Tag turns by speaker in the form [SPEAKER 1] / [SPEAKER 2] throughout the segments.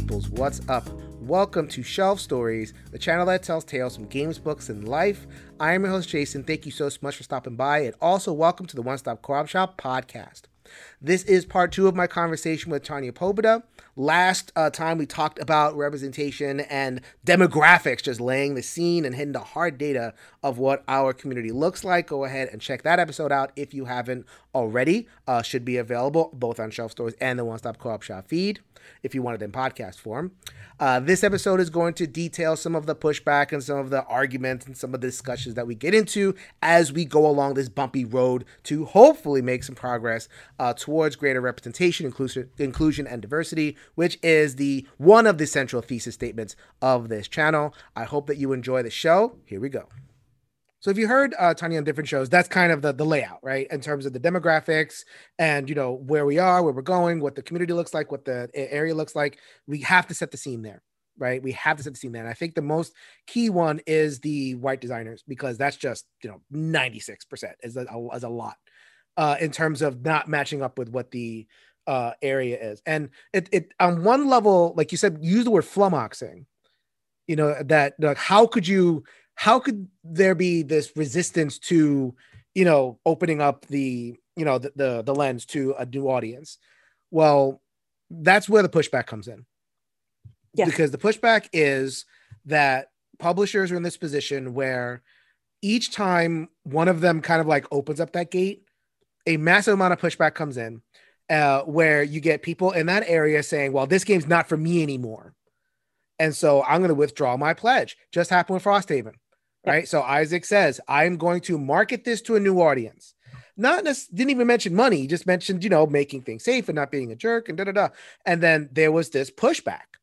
[SPEAKER 1] peoples, what's up? Welcome to Shelf Stories, the channel that tells tales from games, books, and life. I am your host, Jason. Thank you so much for stopping by, and also welcome to the One Stop Co-op Shop podcast. This is part two of my conversation with Tanya Pobuda. Last uh, time we talked about representation and demographics, just laying the scene and hitting the hard data of what our community looks like. Go ahead and check that episode out if you haven't already. Uh, should be available both on Shelf Stories and the One Stop Co op Shop feed if you want it in podcast form. Uh, this episode is going to detail some of the pushback and some of the arguments and some of the discussions that we get into as we go along this bumpy road to hopefully make some progress uh, towards greater representation, inclusion, inclusion, and diversity, which is the one of the central thesis statements of this channel. I hope that you enjoy the show. Here we go. So if you heard uh, Tanya on different shows, that's kind of the, the layout, right? In terms of the demographics and you know where we are, where we're going, what the community looks like, what the area looks like. We have to set the scene there, right? We have to set the scene there. And I think the most key one is the white designers because that's just you know 96% is a, is a lot uh, in terms of not matching up with what the uh, area is. And it, it on one level, like you said, use the word flummoxing. You know that like how could you how could there be this resistance to you know opening up the you know the, the, the lens to a new audience? Well that's where the pushback comes in. Yeah. because the pushback is that publishers are in this position where each time one of them kind of like opens up that gate a massive amount of pushback comes in uh, where you get people in that area saying well this game's not for me anymore. And so i'm going to withdraw my pledge. Just happened with frosthaven right? So Isaac says, I'm going to market this to a new audience. Not didn't even mention money, he just mentioned, you know, making things safe and not being a jerk and da da da. And then there was this pushback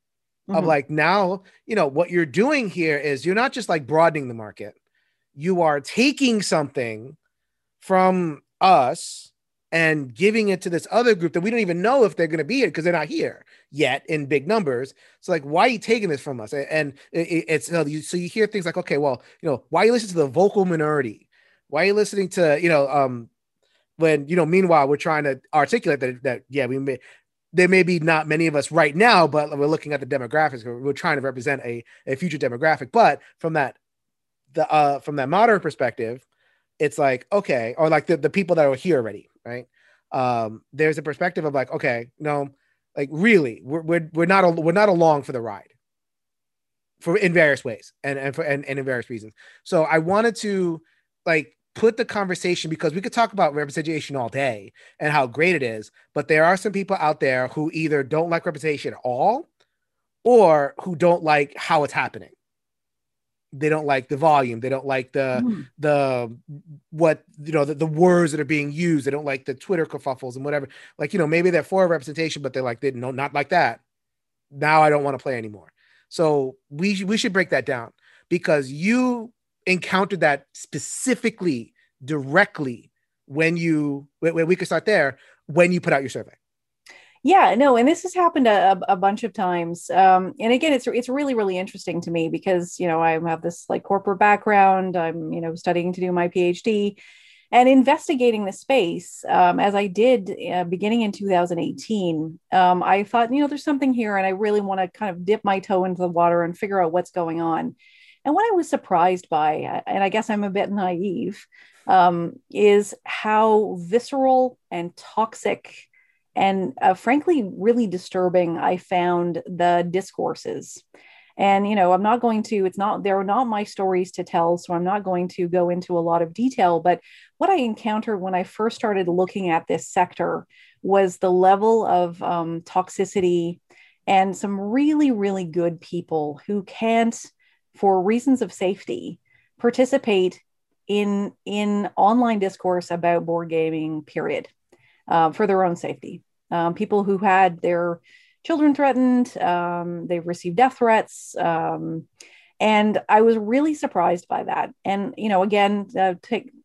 [SPEAKER 1] mm-hmm. of like, now, you know, what you're doing here is you're not just like broadening the market, you are taking something from us and giving it to this other group that we don't even know if they're going to be it because they're not here yet in big numbers. So like, why are you taking this from us? And it's so you, so you hear things like, okay, well, you know, why are you listening to the vocal minority? Why are you listening to you know um when you know meanwhile we're trying to articulate that that yeah we may there may be not many of us right now, but we're looking at the demographics. We're trying to represent a, a future demographic. But from that the uh from that modern perspective, it's like okay, or like the, the people that are here already, right? Um, there's a perspective of like, okay, no, like really, we're we're, we're not we're not along for the ride for in various ways and and for and, and in various reasons. So I wanted to like put the conversation because we could talk about representation all day and how great it is, but there are some people out there who either don't like representation at all or who don't like how it's happening they don't like the volume. They don't like the mm. the what you know the, the words that are being used. They don't like the twitter kerfuffles and whatever. Like you know maybe they're for representation but they're like they no not like that. Now i don't want to play anymore. So we we should break that down because you encountered that specifically directly when you when we could start there. When you put out your survey
[SPEAKER 2] yeah no and this has happened a, a bunch of times um, and again it's it's really really interesting to me because you know i have this like corporate background i'm you know studying to do my phd and investigating the space um, as i did uh, beginning in 2018 um, i thought you know there's something here and i really want to kind of dip my toe into the water and figure out what's going on. And what i was surprised by and i guess i'm a bit naive um, is how visceral and toxic and uh, frankly really disturbing i found the discourses. And you know i'm not going to it's not they're not my stories to tell so i'm not going to go into a lot of detail but what i encountered when i first started looking at this sector was the level of um, toxicity and some really really good people who can't for reasons of safety participate in in online discourse about board gaming period uh, for their own safety. Um, people who had their children threatened, um, they've received death threats. Um, and I was really surprised by that. And, you know, again, uh,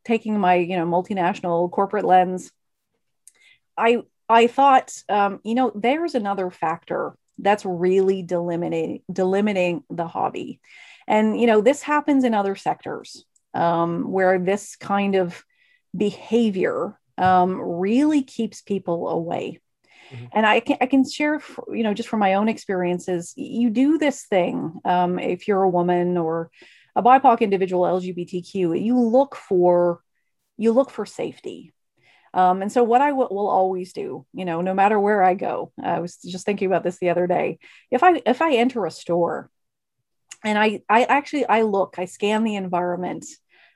[SPEAKER 2] taking my, you know, multinational corporate lens, I, I thought, um, you know, there's another factor that's really delimiting, delimiting the hobby. And, you know, this happens in other sectors um, where this kind of behavior um, really keeps people away. Mm-hmm. And I can I can share, you know, just from my own experiences. You do this thing um, if you're a woman or a BIPOC individual, LGBTQ. You look for you look for safety. Um, and so what I w- will always do, you know, no matter where I go, I was just thinking about this the other day. If I if I enter a store, and I I actually I look, I scan the environment.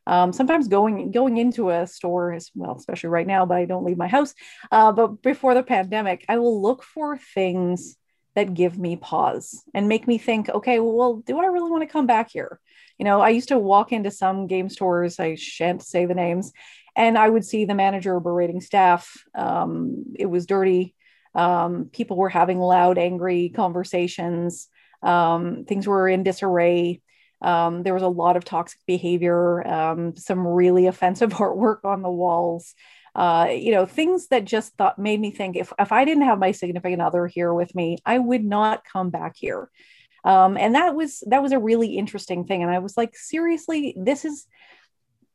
[SPEAKER 2] Um, sometimes going going into a store is well, especially right now, but I don't leave my house. Uh, but before the pandemic, I will look for things that give me pause and make me think, okay, well, do I really want to come back here? You know, I used to walk into some game stores. I shan't say the names, and I would see the manager berating staff. Um, it was dirty. Um, people were having loud, angry conversations. Um, things were in disarray. Um, there was a lot of toxic behavior, um, some really offensive artwork on the walls. Uh, you know, things that just thought made me think if, if I didn't have my significant other here with me, I would not come back here. Um, and that was that was a really interesting thing. And I was like, seriously, this is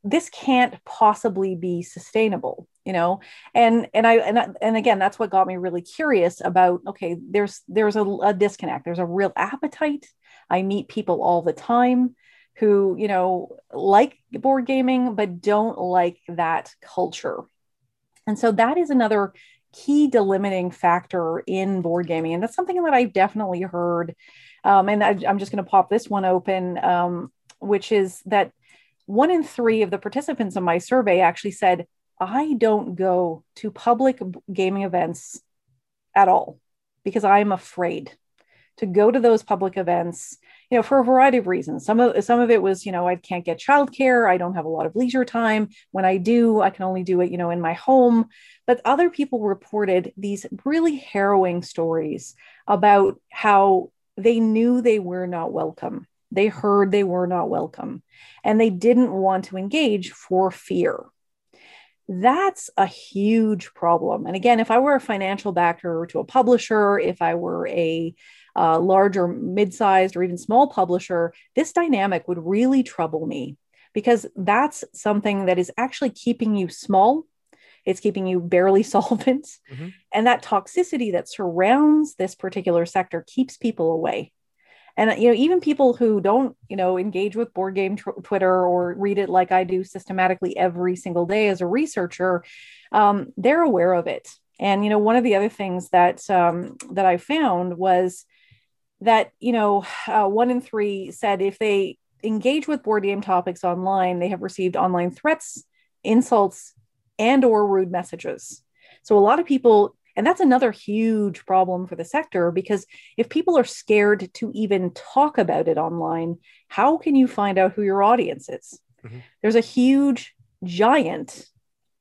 [SPEAKER 2] this can't possibly be sustainable you know and and i and, and again that's what got me really curious about okay there's there's a, a disconnect there's a real appetite i meet people all the time who you know like board gaming but don't like that culture. And so that is another key delimiting factor in board gaming. And that's something that i've definitely heard. Um, and I, am just going to pop this one open um, which is that one in three of the participants in my survey actually said, I don't go to public gaming events at all because I'm afraid to go to those public events, you know, for a variety of reasons. Some of some of it was, you know, I can't get childcare, I don't have a lot of leisure time. When I do, I can only do it, you know, in my home. But other people reported these really harrowing stories about how they knew they were not welcome they heard they were not welcome and they didn't want to engage for fear. That's a huge problem. And again, if I were a financial backer to a publisher, if I were a uh, large or mid sized or even small publisher, this dynamic would really trouble me because that's something that is actually keeping you small. It's keeping you barely solvent. Mm-hmm. And that toxicity that surrounds this particular sector keeps people away and you know even people who don't you know engage with board game tr- twitter or Reddit like i do systematically every single day as a researcher um, they're aware of it and you know one of the other things that um, that i found was that you know uh, one in three said if they engage with board game topics online they have received online threats insults and or rude messages so a lot of people and that's another huge problem for the sector because if people are scared to even talk about it online, how can you find out who your audience is? Mm-hmm. There's a huge, giant,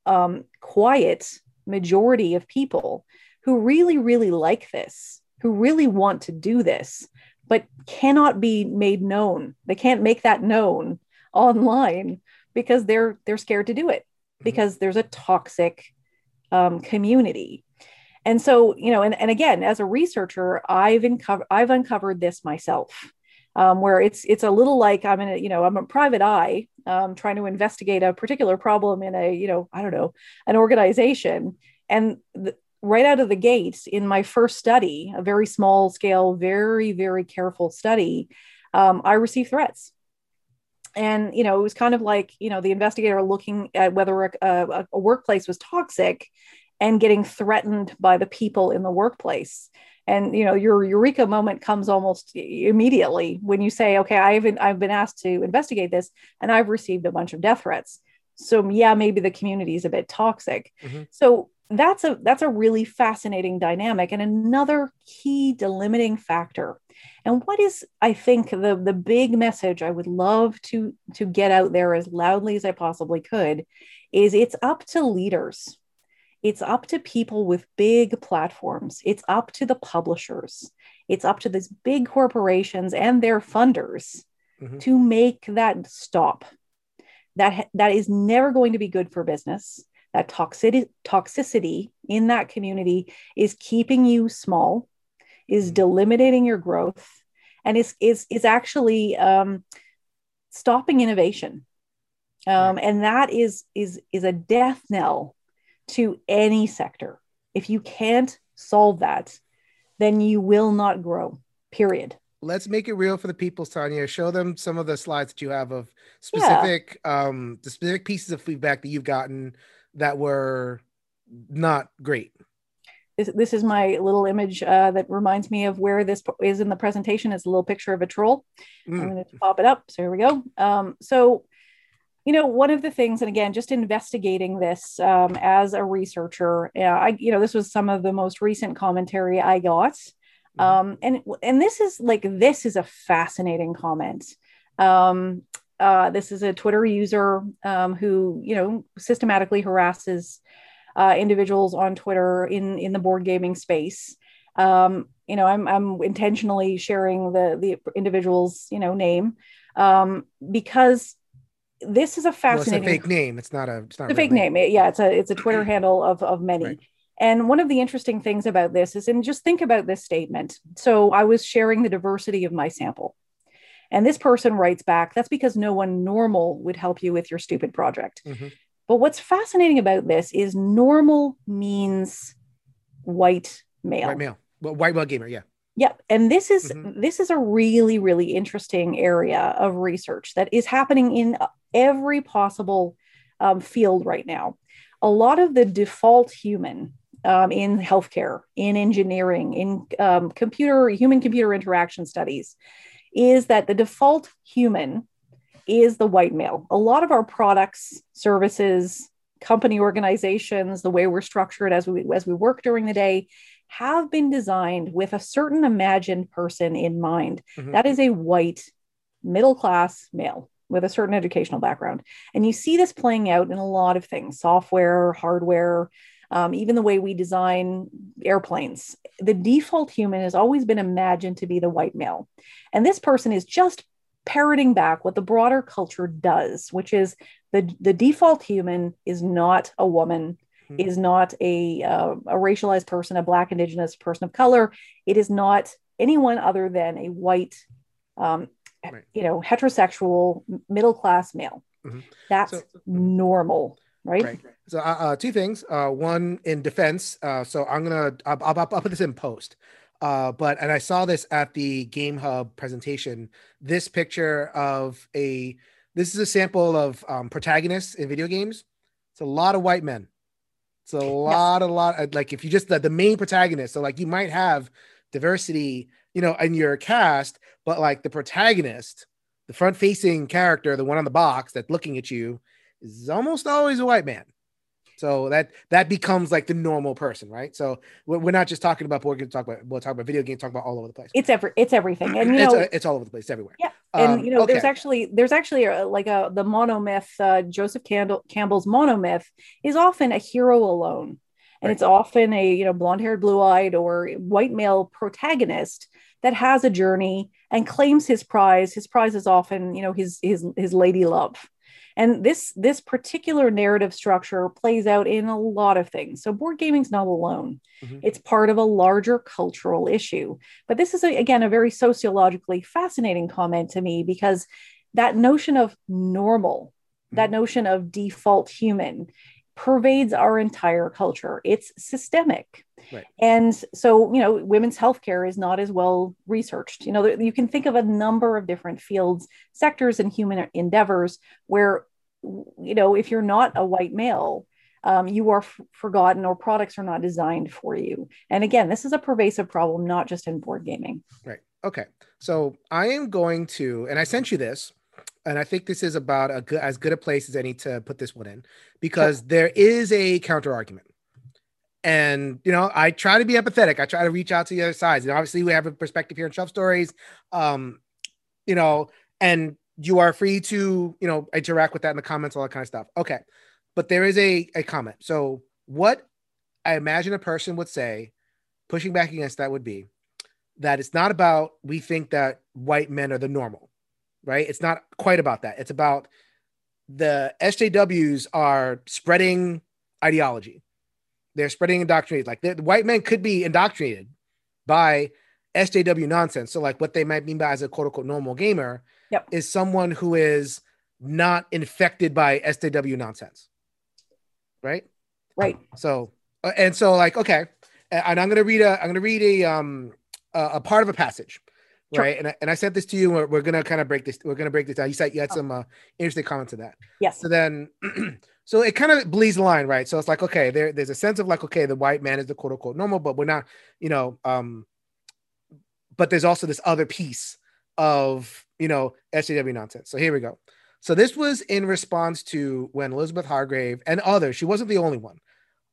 [SPEAKER 2] um, quiet majority of people who really, really like this, who really want to do this, but cannot be made known. They can't make that known online because they're they're scared to do it mm-hmm. because there's a toxic um, community and so you know and, and again as a researcher i've uncovered i've uncovered this myself um, where it's it's a little like i'm in a you know i'm a private eye um, trying to investigate a particular problem in a you know i don't know an organization and the, right out of the gates in my first study a very small scale very very careful study um, i received threats. And you know it was kind of like you know the investigator looking at whether a, a, a workplace was toxic and getting threatened by the people in the workplace. And you know your eureka moment comes almost immediately when you say okay i've been, i've been asked to investigate this and i've received a bunch of death threats so yeah maybe the community is a bit toxic mm-hmm. so that's a that's a really fascinating dynamic and another key delimiting factor and what is i think the the big message i would love to to get out there as loudly as i possibly could is it's up to leaders it's up to people with big platforms. It's up to the publishers. It's up to these big corporations and their funders mm-hmm. to make that stop. That, that is never going to be good for business. That toxicity, toxicity in that community is keeping you small, is mm-hmm. delimiting your growth, and is, is, is actually um, stopping innovation. Um, and that is, is, is a death knell to any sector. If you can't solve that, then you will not grow. Period.
[SPEAKER 1] Let's make it real for the people, Tanya. Show them some of the slides that you have of specific, yeah. um, the specific pieces of feedback that you've gotten that were not great.
[SPEAKER 2] This, this is my little image uh, that reminds me of where this is in the presentation. It's a little picture of a troll. Mm. I'm going to pop it up. So here we go. Um, so you know one of the things and again just investigating this um, as a researcher uh, i you know this was some of the most recent commentary i got mm-hmm. um, and and this is like this is a fascinating comment um, uh, this is a twitter user um, who you know systematically harasses uh, individuals on twitter in in the board gaming space um, you know i'm i'm intentionally sharing the the individual's you know name um, because this is a fascinating
[SPEAKER 1] well, it's a fake name. It's not a it's not
[SPEAKER 2] a fake name. name. Yeah, it's a it's a Twitter handle of of many. Right. And one of the interesting things about this is, and just think about this statement. So I was sharing the diversity of my sample. And this person writes back, that's because no one normal would help you with your stupid project. Mm-hmm. But what's fascinating about this is normal means white male.
[SPEAKER 1] White male. Well, white male gamer, yeah.
[SPEAKER 2] Yep. And this is mm-hmm. this is a really, really interesting area of research that is happening in every possible um, field right now. A lot of the default human um, in healthcare, in engineering, in um, computer, human computer interaction studies is that the default human is the white male. A lot of our products, services, company organizations, the way we're structured as we as we work during the day have been designed with a certain imagined person in mind. Mm-hmm. That is a white middle class male with a certain educational background. And you see this playing out in a lot of things software, hardware, um, even the way we design airplanes. The default human has always been imagined to be the white male. And this person is just parroting back what the broader culture does, which is the, the default human is not a woman, mm-hmm. is not a, uh, a racialized person, a Black, Indigenous person of color. It is not anyone other than a white um, right. you know, heterosexual middle class male. Mm-hmm. That's so, normal, right? right.
[SPEAKER 1] So, uh, uh, two things. Uh, one in defense. Uh, so I'm gonna I'll, I'll, I'll, put this in post. Uh, but and I saw this at the Game Hub presentation. This picture of a this is a sample of um, protagonists in video games. It's a lot of white men. It's a lot, yes. a lot. Like if you just the, the main protagonist. So like you might have diversity you know, in your cast, but like the protagonist, the front facing character, the one on the box that's looking at you, is almost always a white man. So that that becomes like the normal person, right? So we're not just talking about board games, talk about we'll talk about video games, talk about all over the place.
[SPEAKER 2] It's every it's everything, and you know
[SPEAKER 1] it's, it's all over the place, everywhere.
[SPEAKER 2] Yeah, and um, you know okay. there's actually there's actually a, like a the monomyth uh, Joseph Campbell, Campbell's monomyth is often a hero alone, and right. it's often a you know blonde haired, blue eyed, or white male protagonist that has a journey and claims his prize. His prize is often, you know, his his his lady love. And this this particular narrative structure plays out in a lot of things. So board gaming's not alone. Mm-hmm. It's part of a larger cultural issue. But this is a, again a very sociologically fascinating comment to me because that notion of normal, mm-hmm. that notion of default human pervades our entire culture. It's systemic. Right. And so, you know, women's healthcare is not as well researched. You know, you can think of a number of different fields, sectors, and human endeavors where, you know, if you're not a white male, um, you are f- forgotten or products are not designed for you. And again, this is a pervasive problem, not just in board gaming.
[SPEAKER 1] Right. Okay. So I am going to, and I sent you this and I think this is about a good, as good a place as any to put this one in, because sure. there is a counter argument. And you know, I try to be empathetic. I try to reach out to the other sides. And obviously, we have a perspective here in Shelf Stories. Um, you know, and you are free to you know interact with that in the comments, all that kind of stuff. Okay, but there is a a comment. So what I imagine a person would say, pushing back against that would be that it's not about we think that white men are the normal right? It's not quite about that. It's about the SJWs are spreading ideology. They're spreading indoctrinated. Like the, white men could be indoctrinated by SJW nonsense. So, like, what they might mean by as a quote unquote normal gamer
[SPEAKER 2] yep.
[SPEAKER 1] is someone who is not infected by SJW nonsense. Right.
[SPEAKER 2] Right.
[SPEAKER 1] So, uh, and so, like, okay. and I'm gonna read a I'm gonna read a um a, a part of a passage,
[SPEAKER 2] Sure.
[SPEAKER 1] right? And I, and I sent this to you. We're, we're gonna kind of break this. We're gonna break this down. You said you had
[SPEAKER 2] Oh.
[SPEAKER 1] some uh, interesting comments to that.
[SPEAKER 2] Yes.
[SPEAKER 1] So then, so it kind of bleeds the line, right? So it's like, okay, there, there's a sense of like, okay, the white man is the quote unquote normal, but we're not, you know, um, but there's also this other piece of, you know, SJW nonsense. So here we go. So this was in response to when Elizabeth Hargrave and others, she wasn't the only one.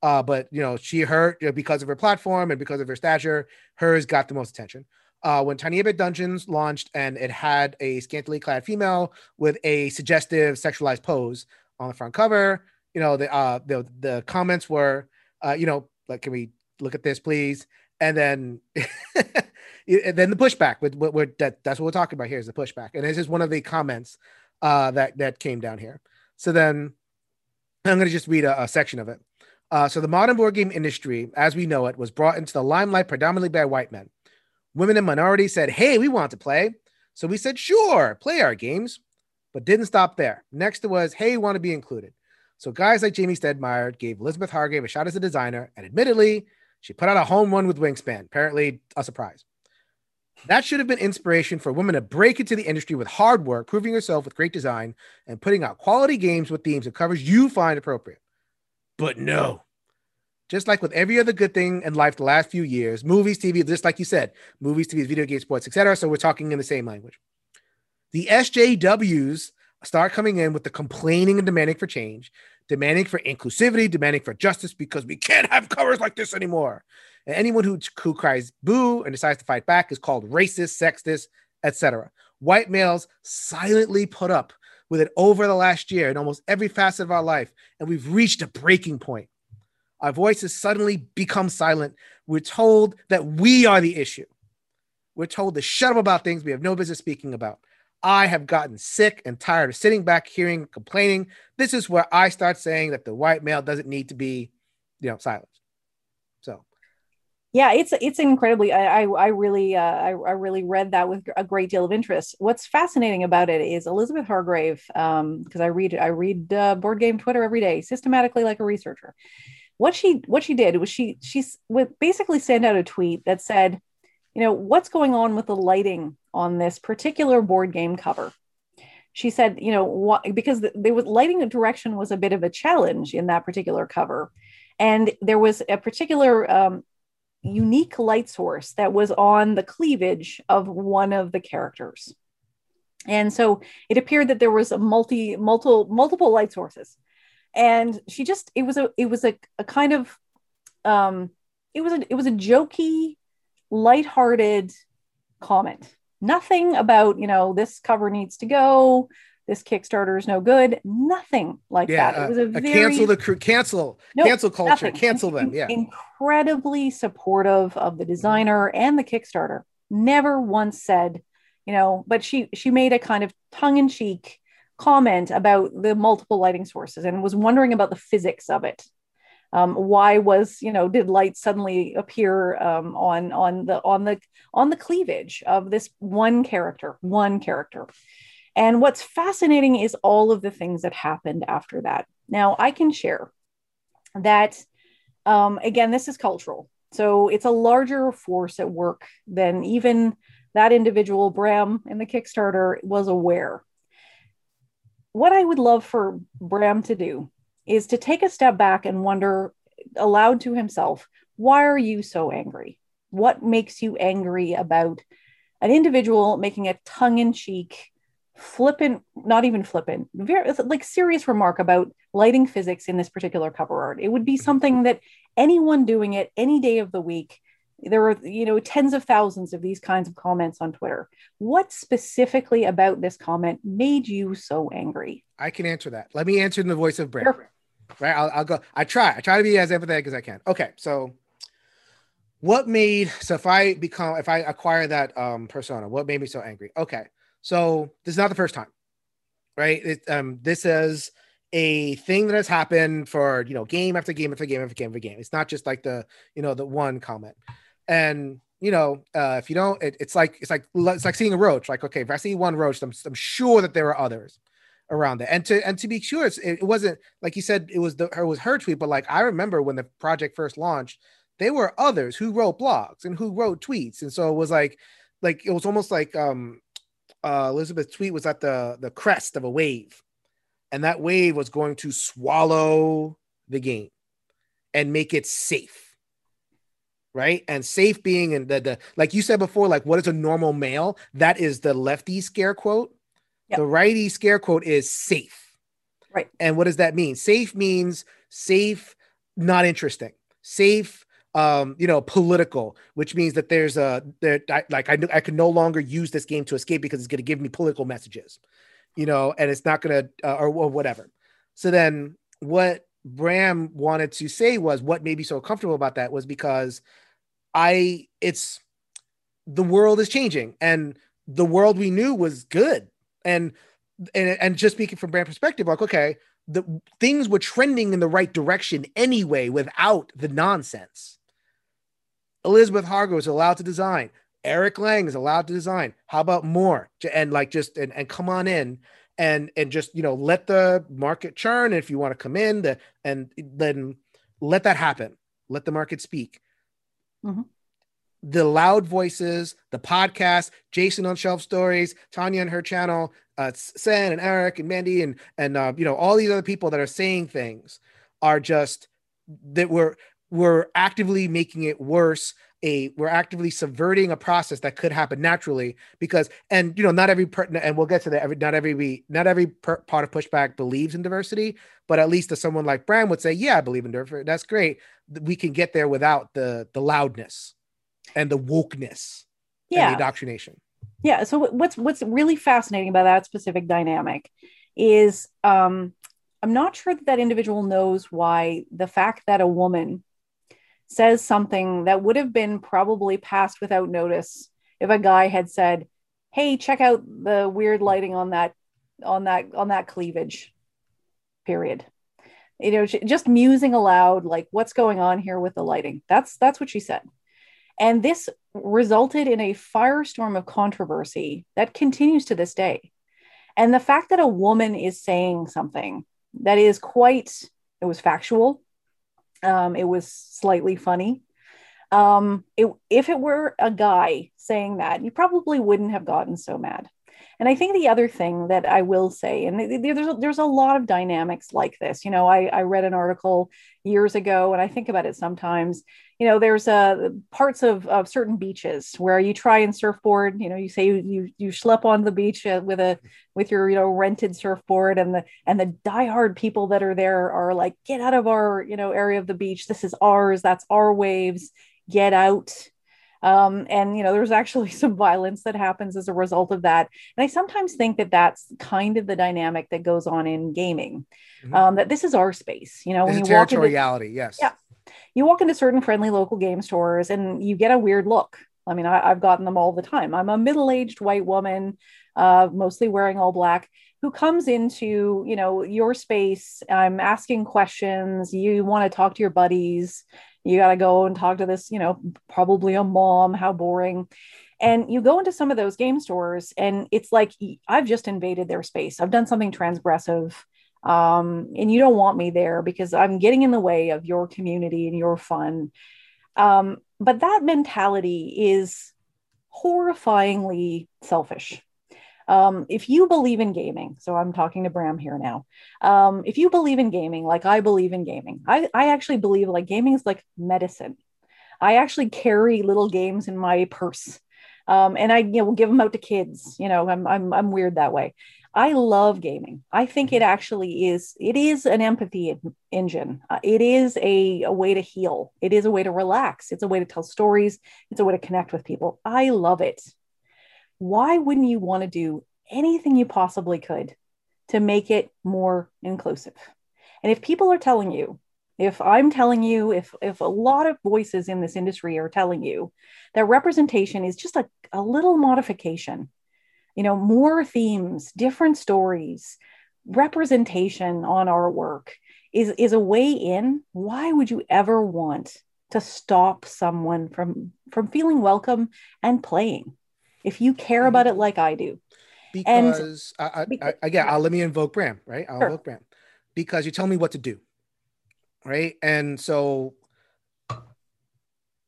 [SPEAKER 1] Uh, but you know, she hurt you know, because of her platform and because of her stature, hers got the most attention. Uh, when Tiny Epic Dungeons launched and it had a scantily clad female with a suggestive sexualized pose on the front cover, you know, the uh the the comments were, uh, you know, like, can we look at this, please? And then, and then the pushback with what that that's what we're talking about here is the pushback, and this is one of the comments uh, that that came down here. So then, I'm going to just read a, a section of it. Uh, so the modern board game industry, as we know it, was brought into the limelight predominantly by white men. Women and minorities said, "Hey, we want to play," so we said, "Sure, play our games," but didn't stop there. Next, was, "Hey, want to be included." So guys like Jamey Stegmaier gave Elizabeth Hargrave a shot as a designer, and admittedly, she put out a home run with Wingspan. Apparently, a surprise. That should have been inspiration for women to break into the industry with hard work, proving yourself with great design, and putting out quality games with themes and covers you find appropriate. But no. Just like with every other good thing in life the last few years, movies, TV, just like you said, movies, TV, video games, sports, etc. So we're talking in the same language. The SJWs start coming in with the complaining and demanding for change, demanding for inclusivity, demanding for justice because we can't have covers like this anymore. And anyone who, who cries boo and decides to fight back is called racist, sexist, etc. White males silently put up with it over the last year in almost every facet of our life, and we've reached a breaking point. Our voices suddenly become silent. We're told that we are the issue. We're told to shut up about things we have no business speaking about. I have gotten sick and tired of sitting back, hearing, complaining. This is where I start saying that the white male doesn't need to be, you know, silenced. So,
[SPEAKER 2] yeah it's it's incredibly i i, I really uh, I, I really read that with a great deal of interest what's fascinating about it is elizabeth hargrave um because i read i read uh, board game twitter every day systematically like a researcher what she what she did was she would basically send out a tweet that said you know what's going on with the lighting on this particular board game cover? She said you know what because the, there was lighting direction was a bit of a challenge in that particular cover. And there was a particular um, unique light source that was on the cleavage of one of the characters. And so it appeared that there was a multi multiple multiple light sources and she just it was a it was a, a kind of um it was a it was a jokey lighthearted comment nothing about you know this cover needs to go this kickstarter is no good nothing like
[SPEAKER 1] yeah,
[SPEAKER 2] that
[SPEAKER 1] uh,
[SPEAKER 2] it was a
[SPEAKER 1] uh,
[SPEAKER 2] very
[SPEAKER 1] cancel the crew, cancel,
[SPEAKER 2] No,
[SPEAKER 1] cancel culture,
[SPEAKER 2] nothing.
[SPEAKER 1] cancel them. Yeah.
[SPEAKER 2] incredibly supportive of the designer and the kickstarter never once said you know but she she made a kind of tongue-in-cheek comment about the multiple lighting sources and was wondering about the physics of it. Um, why was you know did light suddenly appear um, on on the on the on the cleavage of this one character one character? And what's fascinating is all of the things that happened after that. Now i can share that um, again this is cultural. So it's a larger force at work than even that individual bram in the kickstarter was aware what i would love for bram to do is to take a step back and wonder aloud to himself why are you so angry? What makes you angry about an individual making a tongue-in-cheek flippant not even flippant very like serious remark about lighting physics in this particular cover art? It would be mm-hmm. something that anyone doing it any day of the week there were you know tens of thousands of these kinds of comments on twitter what specifically about this comment made you so angry
[SPEAKER 1] I can answer that. Let me answer in the voice of Bram.
[SPEAKER 2] Sure.
[SPEAKER 1] Right. I'll, I'll go. I try. I try to be as empathetic as I can. Okay. So, what made so if I become if I acquire that um persona, what made me so angry? Okay. So this is not the first time, right? It, um, this is a thing that has happened for you know game after game after game after game after game. It's not just like the you know the one comment, and you know uh, if you don't, it, it's like it's like it's like seeing a roach. Like okay, if I see one roach, I'm, I'm sure that there are others around it. And to and to be sure, it wasn't like you said it was the it was her tweet, but like I remember when the project first launched, there were others who wrote blogs and who wrote tweets and so it was like like it was almost like um uh elizabeth's tweet was at the the crest of a wave and that wave was going to swallow the game and make it safe right? And safe being and the, the like you said before like what is a normal male? That is the lefty scare quote. Yep. the righty scare quote is safe.
[SPEAKER 2] Right.
[SPEAKER 1] And what does that mean? Safe means safe not interesting. Safe um you know political which means that there's a there I, like I, I can no longer use this game to escape because it's going to give me political messages you know and it's not going to uh, or, or whatever. So then what bram wanted to say was what made me so comfortable about that was because i it's the world is changing and the world we knew was good and and, and just speaking from Bram perspective like okay the things were trending in the right direction anyway without the nonsense Elizabeth Hargrave is allowed to design. Eric Lang is allowed to design. How about more? And like just and, and come on in and and just you know let the market churn. And if you want to come in, the and then let that happen. Let the market speak. Mm-hmm. The loud voices, the podcast, Jason on Shelf Stories, Tanya and her channel, uh, Sen and Eric and Mandy and and uh, you know all these other people that are saying things are just that we're we're actively making it worse a we're actively subverting a process that could happen naturally because and you know not every per, and we'll get to that every not every we not every per, part of pushback believes in diversity but at least as someone like Bram would say yeah I believe in diversity that's great we can get there without the the loudness and the wokeness yeah the indoctrination.
[SPEAKER 2] Yeah so what's what's really fascinating about that specific dynamic is um I'm not sure that that individual knows why the fact that a woman says something that would have been probably passed without notice if a guy had said, "Hey, check out the weird lighting on that on that on that cleavage." Period. You know, just musing aloud like what's going on here with the lighting. That's that's what she said. And this resulted in a firestorm of controversy that continues to this day. And the fact that a woman is saying something that is quite it was factual um, it was slightly funny. Um, it, if it were a guy saying that, you probably wouldn't have gotten so mad. And I think the other thing that I will say, and there's there's a lot of dynamics like this. You know, I, I read an article years ago, and I think about it sometimes. You know, there's uh, parts of, of certain beaches where you try and surfboard. You know, you say you you, you schlep on the beach uh, with a with your you know rented surfboard, and the and the diehard people that are there are like, get out of our you know area of the beach. This is ours. That's our waves. Get out um, and you know there's actually some violence that happens as a result of that. And i sometimes think that that's kind of the dynamic that goes on in gaming mm-hmm. um, that this is our space. You know
[SPEAKER 1] when you walk into reality yes.
[SPEAKER 2] Yeah. You walk into certain friendly local game stores and you get a weird look. I mean I, have gotten them all the time. I'm a middle-aged white woman uh, mostly wearing all black who comes into you know your space. I'm asking questions. You want to talk to your buddies you got to go and talk to this, you know, probably a mom, how boring. And you go into some of those game stores and it's like, I've just invaded their space. I've done something transgressive. Um, and you don't want me there because I'm getting in the way of your community and your fun. Um, but that mentality is horrifyingly selfish um, if you believe in gaming, so I'm talking to Bram here now. Um, if you believe in gaming, like I believe in gaming, I, I actually believe like gaming is like medicine. I actually carry little games in my purse. Um, and I you know, will give them out to kids. You know, I'm, I'm, I'm weird that way. I love gaming. I think it actually is. It is an empathy engine. Uh, it is a, a way to heal. It is a way to relax. It's a way to tell stories. It's a way to connect with people. I love it why wouldn't you want to do anything you possibly could to make it more inclusive? And if people are telling you, if I'm telling you, if if a lot of voices in this industry are telling you that representation is just a, a little modification, you know, more themes, different stories, representation on our work is is a way in, why would you ever want to stop someone from from feeling welcome and playing? If you care about it like I do.
[SPEAKER 1] Because, and, I, I, because I, again, I'll let me invoke Bram, right? I'll sure. invoke Bram because you tell me what to do, right? And so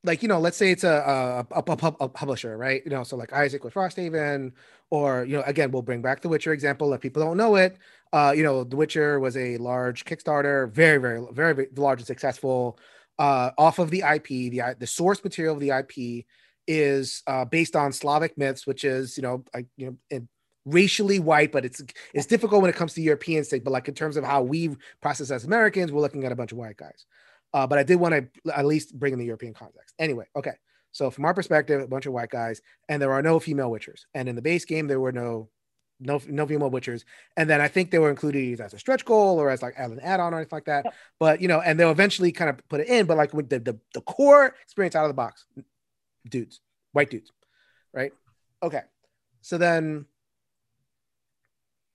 [SPEAKER 1] like you know, let's say it's a a, a, a publisher, right? You know, so like Isaac with Frosthaven, or you know, again, we'll bring back the Witcher example if people don't know it. Uh, you know, The Witcher was a large Kickstarter, very, very, very, very large and successful. Uh, off of the IP, the the source material of the IP is uh, based on Slavic myths, which is you know, like you know, racially white, but it's it's difficult when it comes to European state. But like in terms of how we process as Americans, we're looking at a bunch of white guys. Uh, but I did want to at least bring in the European context. Anyway, okay. So from our perspective, a bunch of white guys, and there are no female witchers. And in the base game, there were no no no female witchers. And then I think they were included either as a stretch goal or as like as an add-on or anything like that. Yep. But you know, and they'll eventually kind of put it in. But like with the, the the core experience out of the box, dudes, white dudes, right? Okay. So then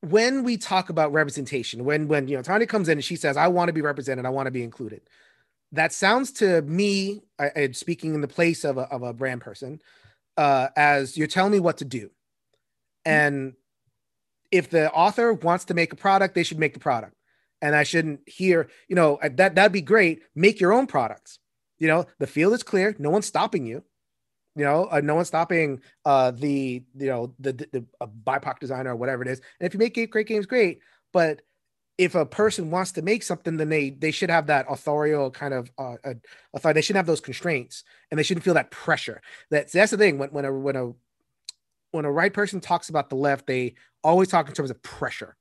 [SPEAKER 1] when we talk about representation, when when you know Tanya comes in and she says, "I want to be represented, I want to be included," that sounds to me, I, I, speaking in the place of a, of a Bram person, uh, as you're telling me what to do. And if the author wants to make a product, they should make the product. And I shouldn't hear, you know, that that'd be great. Make your own products. You know, the field is clear. No one's stopping you. You know, uh, no one's stopping uh, the you know the, the, the a BIPOC designer or whatever it is. And if you make great games, great. But if a person wants to make something, then they they should have that authorial kind of uh, uh, authority. They shouldn't have those constraints, and they shouldn't feel that pressure. That's that's the thing. When when a when a when a right person talks about the left, they always talk in terms of pressure.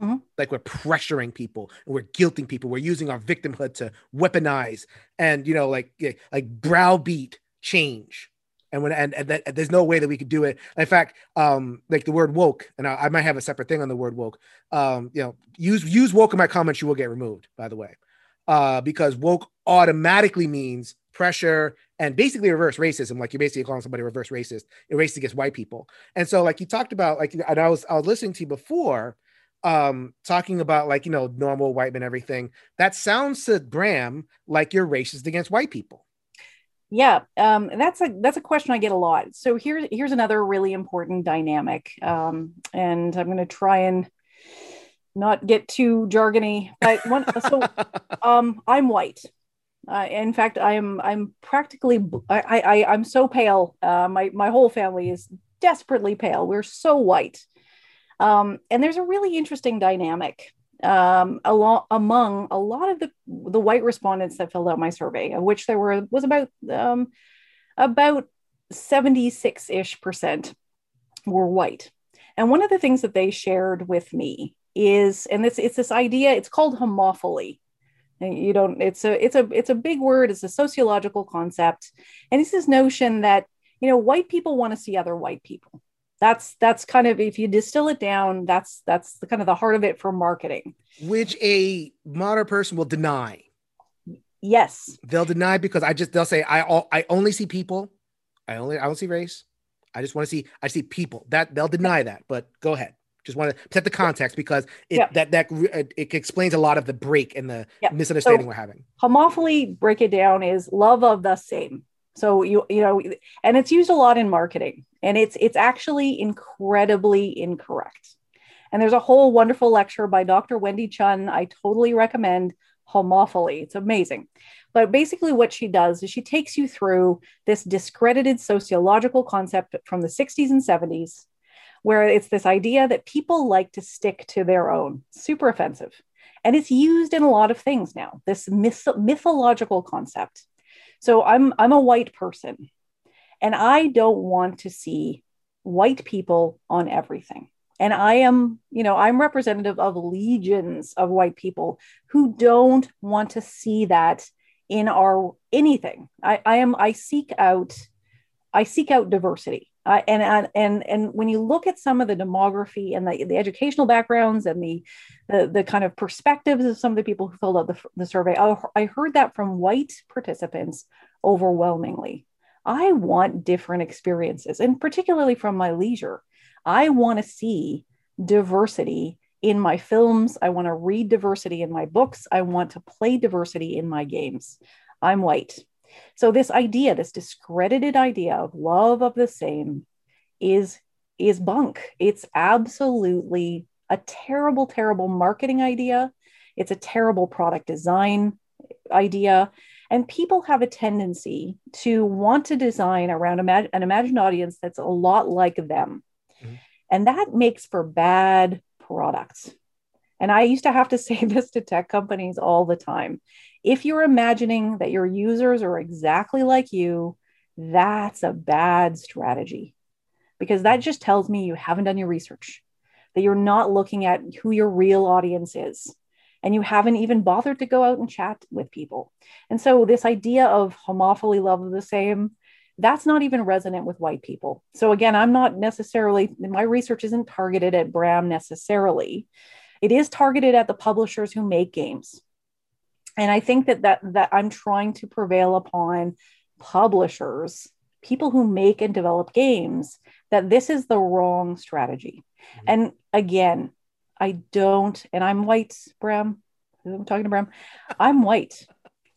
[SPEAKER 1] Mm-hmm. Like we're pressuring people and we're guilting people. We're using our victimhood to weaponize and you know like like browbeat change and when and, and that, there's no way that we could do it. In fact, um, like the word woke, and I, I, might have a separate thing on the word woke. Um, you know, use use woke in my comments, you will get removed. By the way, uh, because woke automatically means pressure and basically reverse racism. Like you're basically calling somebody reverse racist, racist against white people. And so, like you talked about, like and I was I was listening to you before, um, talking about like you know normal white men, everything. That sounds to Bram like you're racist against white people.
[SPEAKER 2] Yeah, um, that's a that's a question I get a lot. So here's here's another really important dynamic, um, and I'm going to try and not get too jargony. But one, so um, I'm white. Uh, in fact, I'm I'm practically I, I I'm so pale. Uh, my my whole family is desperately pale. We're so white, um, and there's a really interesting dynamic um, along, among a lot of the, the white respondents that filled out my survey, of which there were was about um, about 76 ish percent were white. And one of the things that they shared with me is, and it's it's this idea. It's called homophily. And you don't. It's a it's a it's a big word. It's a sociological concept, and it's this notion that you know white people want to see other white people that's that's kind of if you distill it down that's that's the kind of the heart of it for marketing.
[SPEAKER 1] Which a modern person will deny.
[SPEAKER 2] Yes.
[SPEAKER 1] They'll deny because i just they'll say i all i only see people. I only i don't see race. I just want to see i see people. That they'll deny that but go ahead. Just want to set the context because it yeah. that that it explains a lot of the break and the yeah. misunderstanding so, we're having.
[SPEAKER 2] Homophily break it down is love of the same so you you know, and it's used a lot in marketing, and it's it's actually incredibly incorrect. And there's a whole wonderful lecture by Dr. Wendy Chun. I totally recommend homophily. It's amazing. But basically, what she does is she takes you through this discredited sociological concept from the 60s and 70s, where it's this idea that people like to stick to their own, super offensive. And it's used in a lot of things now, this myth- mythological concept. So I'm I'm a white person and I don't want to see white people on everything. And I am, you know, I'm representative of legions of white people who don't want to see that in our anything. I, I am I seek out I seek out diversity. Uh, and and and when you look at some of the demography and the, the educational backgrounds and the, the, the kind of perspectives of some of the people who filled out the, the survey, I, I heard that from white participants overwhelmingly. I want different experiences, and particularly from my leisure, I want to see diversity in my films. I want to read diversity in my books. I want to play diversity in my games. I'm white. So this idea, this discredited idea of love of the same is is bunk. It's absolutely a terrible terrible marketing idea. It's a terrible product design idea And people have a tendency to want to design around imag- an imagined audience that's a lot like them. Mm-hmm. And that makes for bad products. And I used to have to say this to tech companies all the time. If you're imagining that your users are exactly like you, that's a bad strategy because that just tells me you haven't done your research, that you're not looking at who your real audience is, and you haven't even bothered to go out and chat with people. And so, this idea of homophily love of the same, that's not even resonant with white people. So, again, I'm not necessarily, my research isn't targeted at Bram necessarily. It is targeted at the publishers who make games. And I think that, that, that I'm trying to prevail upon publishers, people who make and develop games, that this is the wrong strategy. Mm-hmm. And again, I don't, and I'm white, Bram. I'm talking to Bram. I'm white.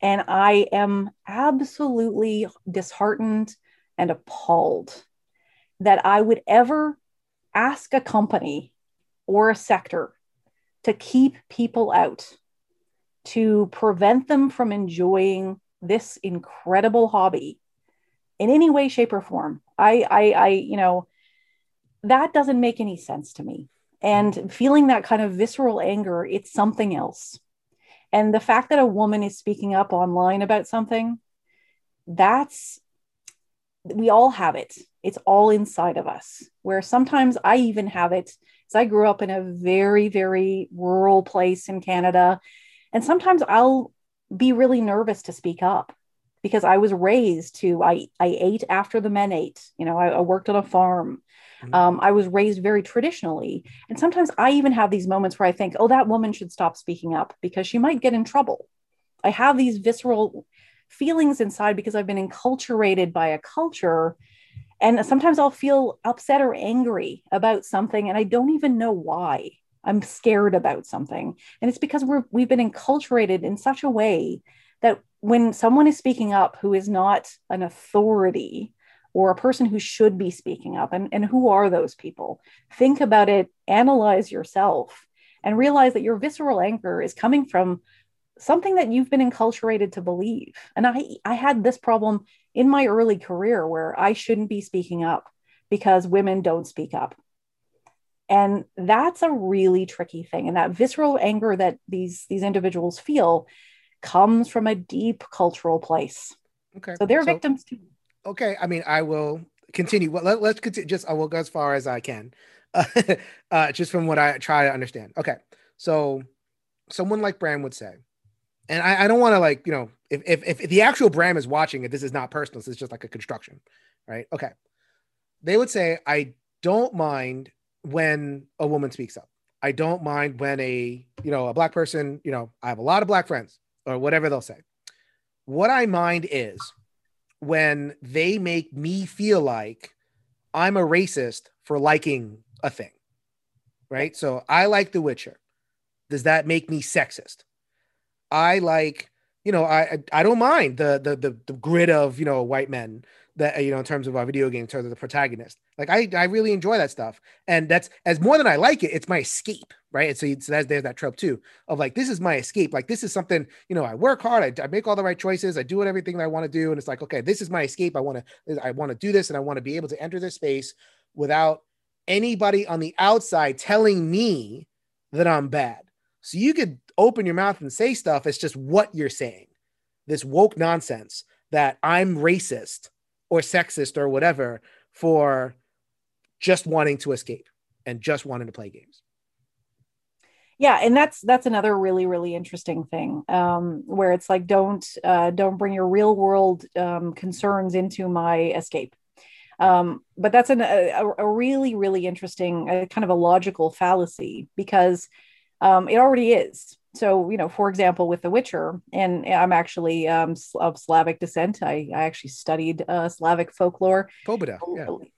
[SPEAKER 2] And I am absolutely disheartened and appalled that I would ever ask a company or a sector to keep people out, to prevent them from enjoying this incredible hobby in any way, shape, or form. I, I, I, you know, that doesn't make any sense to me. And feeling that kind of visceral anger, it's something else. And the fact that a woman is speaking up online about something, that's, we all have it. It's all inside of us. Where sometimes I even have it. So I grew up in a very, very rural place in Canada. And sometimes I'll be really nervous to speak up because I was raised to I I ate after the men ate. You know, I, I worked on a farm. Mm-hmm. Um, I was raised very traditionally, and sometimes I even have these moments where I think, "Oh, that woman should stop speaking up because she might get in trouble." I have these visceral feelings inside because I've been enculturated by a culture, and sometimes I'll feel upset or angry about something, and I don't even know why. I'm scared about something, and it's because we're we've been enculturated in such a way that when someone is speaking up who is not an authority or a person who should be speaking up, and, and who are those people? Think about it, analyze yourself, and realize that your visceral anger is coming from something that you've been enculturated to believe. And I, I had this problem in my early career where I shouldn't be speaking up because women don't speak up. And that's a really tricky thing. And that visceral anger that these, these individuals feel comes from a deep cultural place. Okay. So they're so, victims too.
[SPEAKER 1] Okay. I mean, I will continue. Well, let, us continue. Just I will go as far as I can, uh, uh, just from what I try to understand. Okay. So someone like Bram would say, and I, I don't want to like, you know, if, if, if the actual Bram is watching it, this is not personal. This is just like a construction, right? Okay. They would say, I don't mind when a woman speaks up. I don't mind when a, you know, a black person, you know, I have a lot of black friends or whatever they'll say. What I mind is when they make me feel like I'm a racist for liking a thing, right? So I like The Witcher. Does that make me sexist? I like, you know, I I don't mind the the the, the grid of you know white men that you know in terms of a video game in terms of the protagonist. Like i i really enjoy that stuff. And that's as more than i like it it's my escape right? And so, so that's, there's that trope too of like this is my escape. Like this is something you know i work hard I, I make all the right choices i do everything that i want to do. And it's like okay this is my escape. I want to i want to do this and i want to be able to enter this space without anybody on the outside telling me that i'm bad so you could open your mouth and say stuff it's just what you're saying. This woke nonsense that i'm racist or sexist or whatever for just wanting to escape and just wanting to play games.
[SPEAKER 2] Yeah and that's that's another really really interesting thing um, where it's like don't uh, don't bring your real world um, concerns into my escape. Um, but that's an, a, a really really interesting uh, kind of a logical fallacy because um, it already is. So you know for example with the witcher and i'm actually um, of slavic descent. I, I actually studied uh, slavic folklore.
[SPEAKER 1] Pobuda,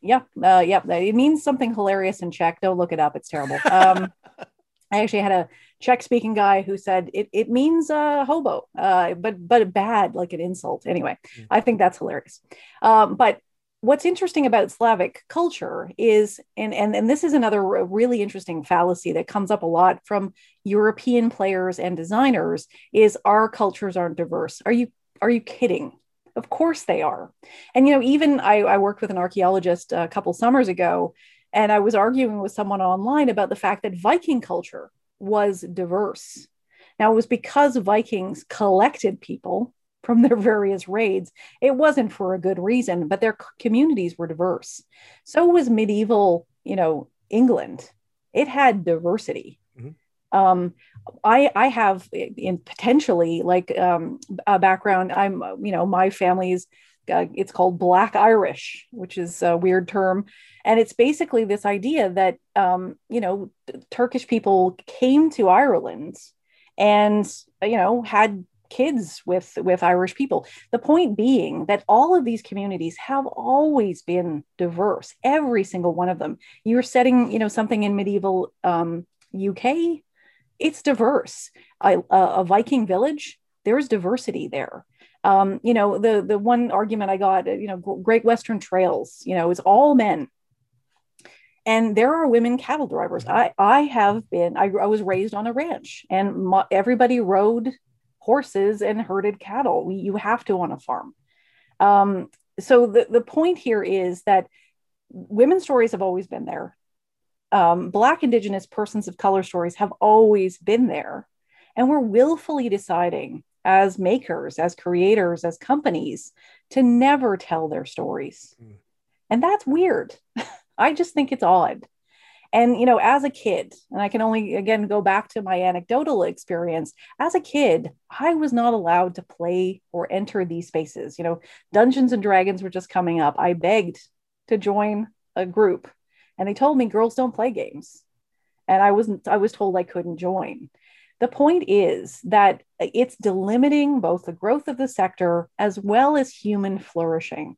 [SPEAKER 2] yeah. Yeah uh, yeah it means something hilarious in czech. Don't look it up. It's terrible. Um, i actually had a czech speaking guy who said it, it means uh, hobo. Uh, but but bad like an insult. Anyway mm. i think that's hilarious. Um, but what's interesting about Slavic culture is, and, and, and this is another really interesting fallacy that comes up a lot from European players and designers, is our cultures aren't diverse. Are you are you kidding? Of course they are. And, you know, even I, I worked with an archaeologist a couple summers ago, and I was arguing with someone online about the fact that Viking culture was diverse. Now, it was because Vikings collected people from their various raids. It wasn't for a good reason, but their communities were diverse. So was medieval, you know, England. It had diversity. Mm-hmm. Um, I I have in potentially like um, a background. I'm you know my family's uh, it's called Black Irish, which is a weird term, and it's basically this idea that um, you know Turkish people came to Ireland and you know had kids with with irish people. The point being that all of these communities have always been diverse every single one of them. You're setting you know something in medieval um, uk it's diverse. A, a viking village there's diversity there. Um, you know the the one argument i got you know great western trails you know is all men. And there are women cattle drivers. I i have been i, I was raised on a ranch and my, everybody rode horses and herded cattle. We, you have to on a farm. Um, so the, the point here is that women's stories have always been there. Um, black indigenous persons of color stories have always been there. And we're willfully deciding as makers as creators as companies to never tell their stories. Mm. and that's weird. I just think it's odd. And, you know, as a kid, and I can only again go back to my anecdotal experience, as a kid, I was not allowed to play or enter these spaces. You know, Dungeons and Dragons were just coming up. I begged to join a group, and they told me girls don't play games. And I wasn't, I was told I couldn't join. The point is that it's delimiting both the growth of the sector as well as human flourishing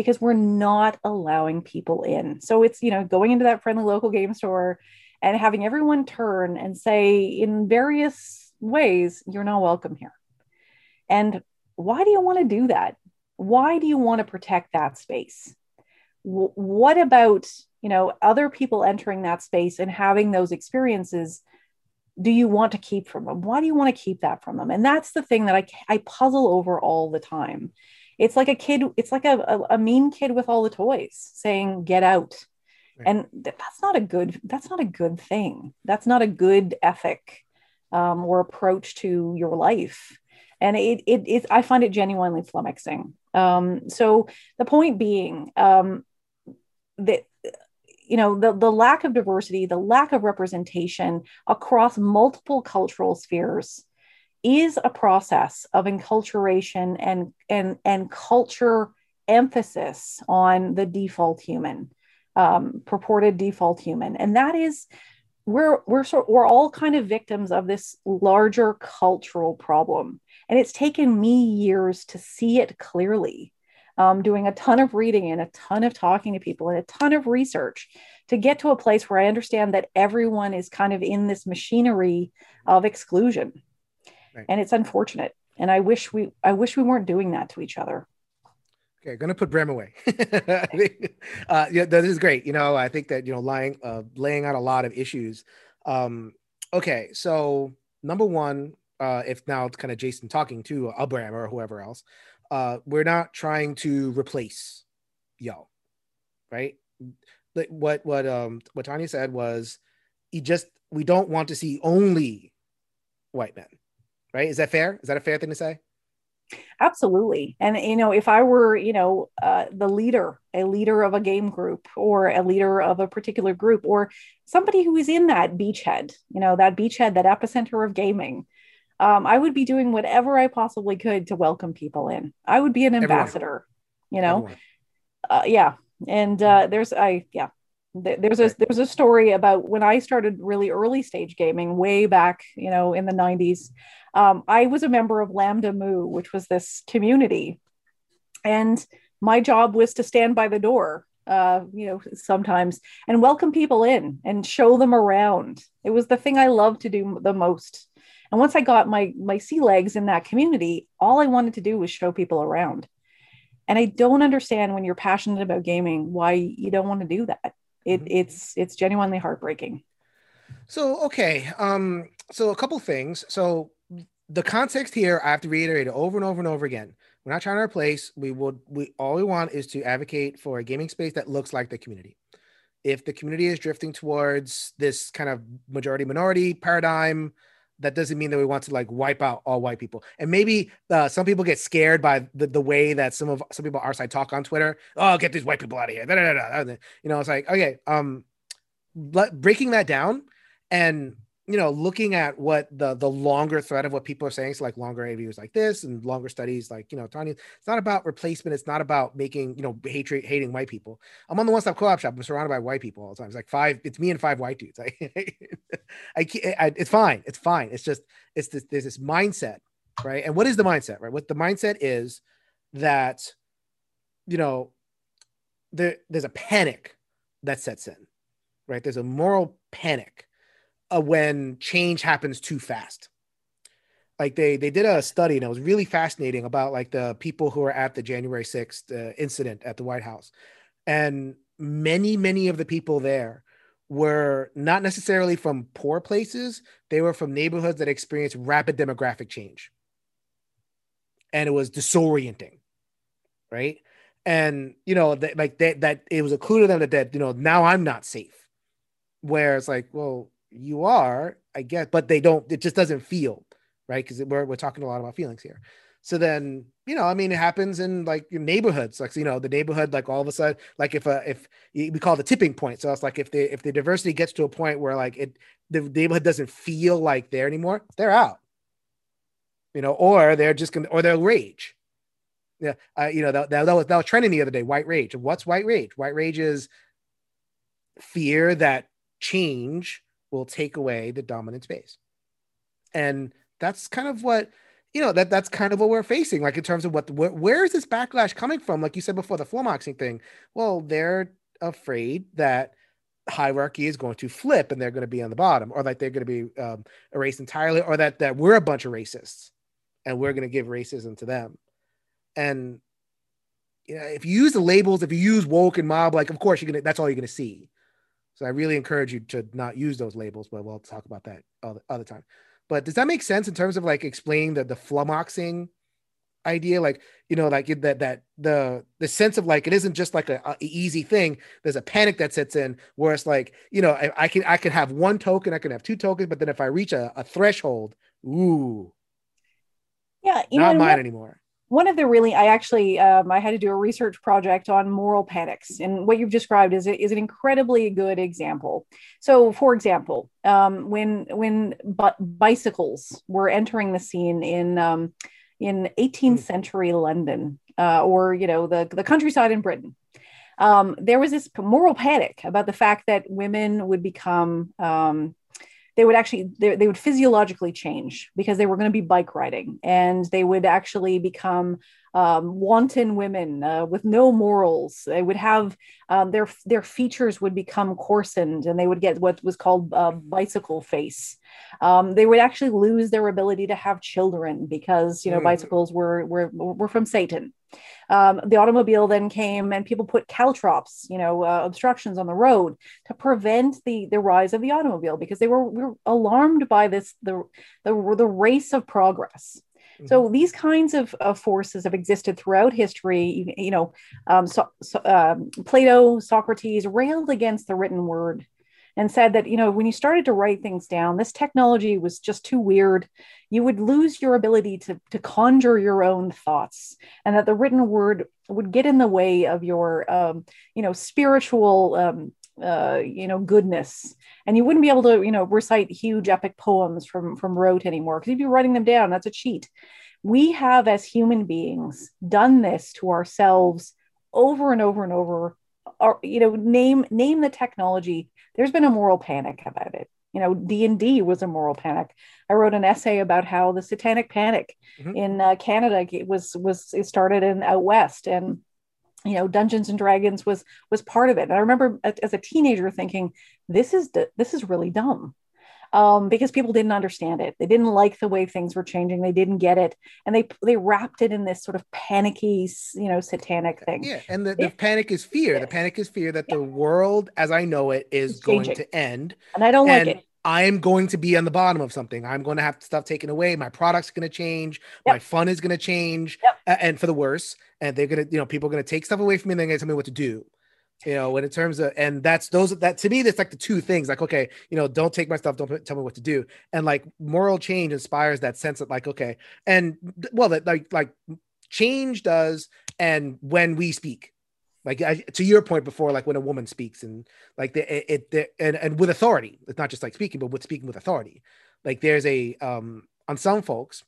[SPEAKER 2] because we're not allowing people in. So it's, you know, going into that friendly local game store and having everyone turn and say in various ways, you're not welcome here. And why do you want to do that? Why do you want to protect that space? W- what about, you know, other people entering that space and having those experiences do you want to keep from them? Why do you want to keep that from them? And that's the thing that I, I puzzle over all the time it's like a kid it's like a, a, a mean kid with all the toys saying get out. Right. and that's not a good that's not a good thing. That's not a good ethic um, or approach to your life. And it, it, it i find it genuinely flummoxing. Um, so the point being um, that you know the, the lack of diversity the lack of representation across multiple cultural spheres is a process of enculturation and and and culture emphasis on the default human um, purported default human. And that is we're we're sort we're all kind of victims of this larger cultural problem. And it's taken me years to see it clearly. Um, doing a ton of reading and a ton of talking to people and a ton of research to get to a place where i understand that everyone is kind of in this machinery of exclusion right. and it's unfortunate. And I wish we I wish we weren't doing that to each other.
[SPEAKER 1] Okay, gonna put Bram away. uh, yeah, this is great. You know, I think that you know, lying, uh, laying out a lot of issues. Um, okay, so number one, uh, if now it's kind of Jason talking to Abram or whoever else, uh, we're not trying to replace y'all, right? What what um what Tanya said was, he just we don't want to see only white men right? Is that fair? Is that a fair thing to say?
[SPEAKER 2] Absolutely. And, you know, if I were, you know, uh, the leader, a leader of a game group or a leader of a particular group or somebody who is in that beachhead, you know, that beachhead, that epicenter of gaming, um, I would be doing whatever I possibly could to welcome people in. I would be an ambassador, Everyone. you know? Uh, yeah. And uh, there's, I, yeah, there's a there's a story about when I started really early stage gaming way back, you know, in the 90s. Um, I was a member of LambdaMOO, which was this community, and my job was to stand by the door, uh, you know, sometimes and welcome people in and show them around. It was the thing I loved to do the most. And once I got my my sea legs in that community, all I wanted to do was show people around. And I don't understand when you're passionate about gaming why you don't want to do that it, mm-hmm. it's it's genuinely heartbreaking
[SPEAKER 1] so okay um so a couple things so the context here, I have to reiterate it over and over and over again. We're not trying to replace. We would we all we want is to advocate for a gaming space that looks like the community. If the community is drifting towards this kind of majority minority paradigm, that doesn't mean that we want to like wipe out all white people. And maybe uh, some people get scared by the, the way that some of some people our side talk on Twitter. Oh, get these white people out of here. Da, da, da, you know, it's like okay, um, breaking that down and you know, looking at what the the longer thread of what people are saying, so like longer reviews like this and longer studies like you know, Tanya, it's not about replacement. It's not about making you know hatred hating white people. I'm on the one stop co-op shop. I'm surrounded by white people all the time. It's like five. It's me and five white dudes. I, I, I it's fine. It's fine. It's just it's this there's this mindset, right? And what is the mindset, right? What the mindset is that you know there there's a panic that sets in, right? There's a moral panic uh, when change happens too fast. Like they they did a study and it was really fascinating about like the people who were at the January 6th uh, incident at the White House. And many many of the people there were not necessarily from poor places, they were from neighborhoods that experienced rapid demographic change. And it was disorienting. Right? And you know, that like that that it was a clue to them that that you know, now I'm not safe. Where it's like, well, you are, I guess, but they don't, it just doesn't feel right. Cause we're, we're talking a lot about feelings here. So then, you know, I mean, it happens in like your neighborhoods, like, you know, the neighborhood, like all of a sudden, like if, uh, if we call a tipping point. So it's like, if the, if the diversity gets to a point where like it, the neighborhood doesn't feel like there anymore, they're out, you know, or they're just going to, or they'll rage. Yeah. Uh, you know, that, that, that was, that was trending the other day, white rage. What's white rage? White rage is fear that change will take away the dominant space. And that's kind of what you know that that's kind of what we're facing like in terms of what where, where is this backlash coming from? Like you said before the flummoxing thing. Well they're afraid that hierarchy is going to flip and they're going to be on the bottom or like they're going to be um, erased entirely or that that we're a bunch of racists and we're going to give racism to them. And you know if you use the labels if you use woke and mob like of course you're gonna that's all you're gonna see so I really encourage you to not use those labels, but we'll talk about that other, other time. But does that make sense in terms of like explaining the the flummoxing idea? Like you know, like that that the the sense of like it isn't just like a, a easy thing. There's a panic that sets in where it's like you know I, I can I can have one token, I can have two tokens, but then if I reach a, a threshold, ooh,
[SPEAKER 2] yeah,
[SPEAKER 1] you not know, mine what, anymore
[SPEAKER 2] one of the really i actually um, i had to do a research project on moral panics and what you've described is, is an incredibly good example so for example um, when when bicycles were entering the scene in um, in 18th hmm. century london uh, or you know the, the countryside in britain um, there was this moral panic about the fact that women would become um, they would actually they, they would physiologically change because they were going to be bike riding and they would actually become um, wanton women uh, with no morals. They would have um, their their features would become coarsened, and they would get what was called uh, bicycle face. Um, they would actually lose their ability to have children because you know mm. bicycles were were were from Satan. Um, the automobile then came and people put caltrops, you know, uh, obstructions on the road to prevent the the rise of the automobile because they were, were alarmed by this the, the the race of progress. So mm-hmm. these kinds of, of, forces have existed throughout history. You, you know, um, so, so, um, Plato, Socrates railed against the written word and said that you know when you started to write things down this technology was just too weird. You would lose your ability to, to conjure your own thoughts and that the written word would get in the way of your um, you know spiritual um, uh, you know goodness. And you wouldn't be able to you know recite huge epic poems from from rote anymore because you'd be writing them down that's a cheat. We have as human beings done this to ourselves over and over and over or you know name name the technology. There's been a moral panic about it. You know d&d was a moral panic. I wrote an essay about how the satanic panic mm-hmm. in uh, canada was was it started in out west and you know dungeons and dragons was was part of it. And i remember as a teenager thinking this is this is really dumb um, because people didn't understand it. They didn't like the way things were changing. They didn't get it, and they they wrapped it in this sort of panicky, you know, satanic thing.
[SPEAKER 1] Yeah, and the, the it, panic is fear. The panic is fear that yeah. the world, as I know it, is going to end.
[SPEAKER 2] And I don't and, like it.
[SPEAKER 1] I'm going to be on the bottom of something. I'm going to have stuff taken away. My product's going to change.
[SPEAKER 2] Yep.
[SPEAKER 1] My fun is going to change,
[SPEAKER 2] Yep.
[SPEAKER 1] and for the worse. And they're going to, you know, people are going to take stuff away from me. and They're going to tell me what to do. You know, and in terms of, and that's those that to me, that's like the two things. Like, okay, you know, don't take my stuff. Don't tell me what to do. And like moral change inspires that sense of like, okay, and well, that like like change does, and when we speak, like I, to your point before, like when a woman speaks and like the it, it the, and and with authority, it's not just like speaking, but with speaking with authority. Like there's a um on some folks,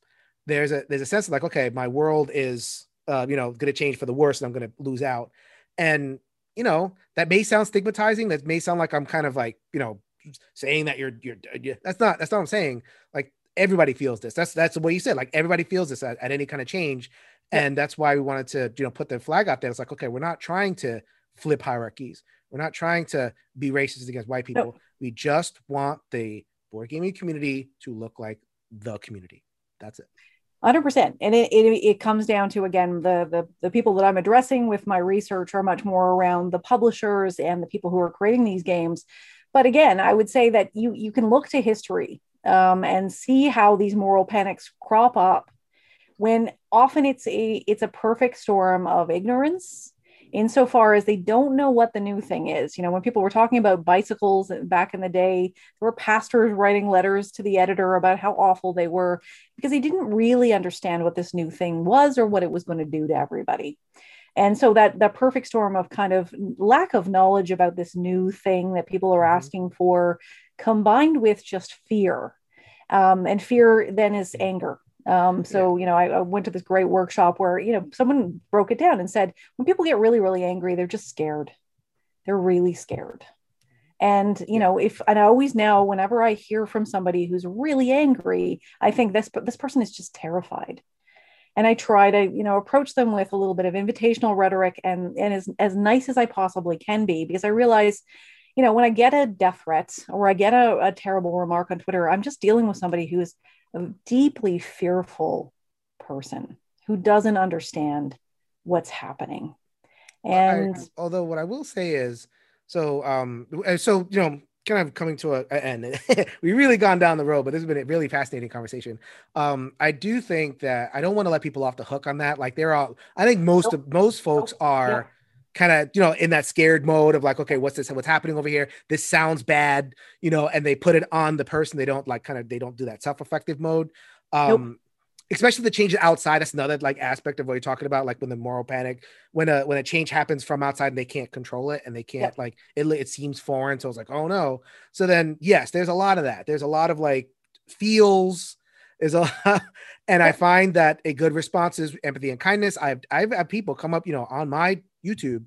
[SPEAKER 1] there's a there's a sense of like, okay, my world is uh you know going to change for the worse, and I'm going to lose out, and you know that may sound stigmatizing. That may sound like I'm kind of like you know saying that you're you're, uh, you that's not that's not what I'm saying. Like everybody feels this. That's that's the way you said. Like everybody feels this at, at any kind of change,
[SPEAKER 2] Yeah.
[SPEAKER 1] and that's why we wanted to you know put the flag out there. It's like okay, we're not trying to flip hierarchies. We're not trying to be racist against white people. We just want the board gaming community to look like the community. That's it.
[SPEAKER 2] Hundred percent, and it, it it comes down to again the the the people that I'm addressing with my research are much more around the publishers and the people who are creating these games. But again, I would say that you you can look to history um, and see how these moral panics crop up when often it's a it's a perfect storm of ignorance insofar as they don't know what the new thing is. You know, when people were talking about bicycles back in the day, there were pastors writing letters to the editor about how awful they were because they didn't really understand what this new thing was or what it was going to do to everybody. And so that that perfect storm of kind of lack of knowledge about this new thing that people are
[SPEAKER 1] Mhm.
[SPEAKER 2] asking for, combined with just fear, um, and fear then is anger. Um, so you know, I, I went to this great workshop where you know someone broke it down and said when people get really really angry, they're just scared. They're really scared. And you know, if and I always now, whenever I hear from somebody who's really angry, I think this this person is just terrified. And I try to, you know, approach them with a little bit of invitational rhetoric and and as as nice as I possibly can be, because I realize, you know, when I get a death threat or I get a, a terrible remark on Twitter, I'm just dealing with somebody who is a deeply fearful person who doesn't understand what's happening.
[SPEAKER 1] Well, I-
[SPEAKER 2] And
[SPEAKER 1] although what I will say is, so um, so you know, kind of coming to a, a end. we really gone down the road, but this has been a really fascinating conversation. Um, I do think that I don't want to let people off the hook on that. Like they're all, I think most of most folks are kind of you know in that scared mode of like, okay, what's this? What's happening over here? This sounds bad, you know, and they put it on the person. They don't like kind of they don't do that self-reflective mode. Um, especially the changes outside. That's another like aspect of what you're talking about, like when the moral panic, when a when a change happens from outside and they can't control it and they can't like it. It seems foreign, so it's like, oh no. So then, yes, there's a lot of that. There's a lot of like feels. Is a and I find that a good response is empathy and kindness. I've I've had people come up, you know, on my YouTube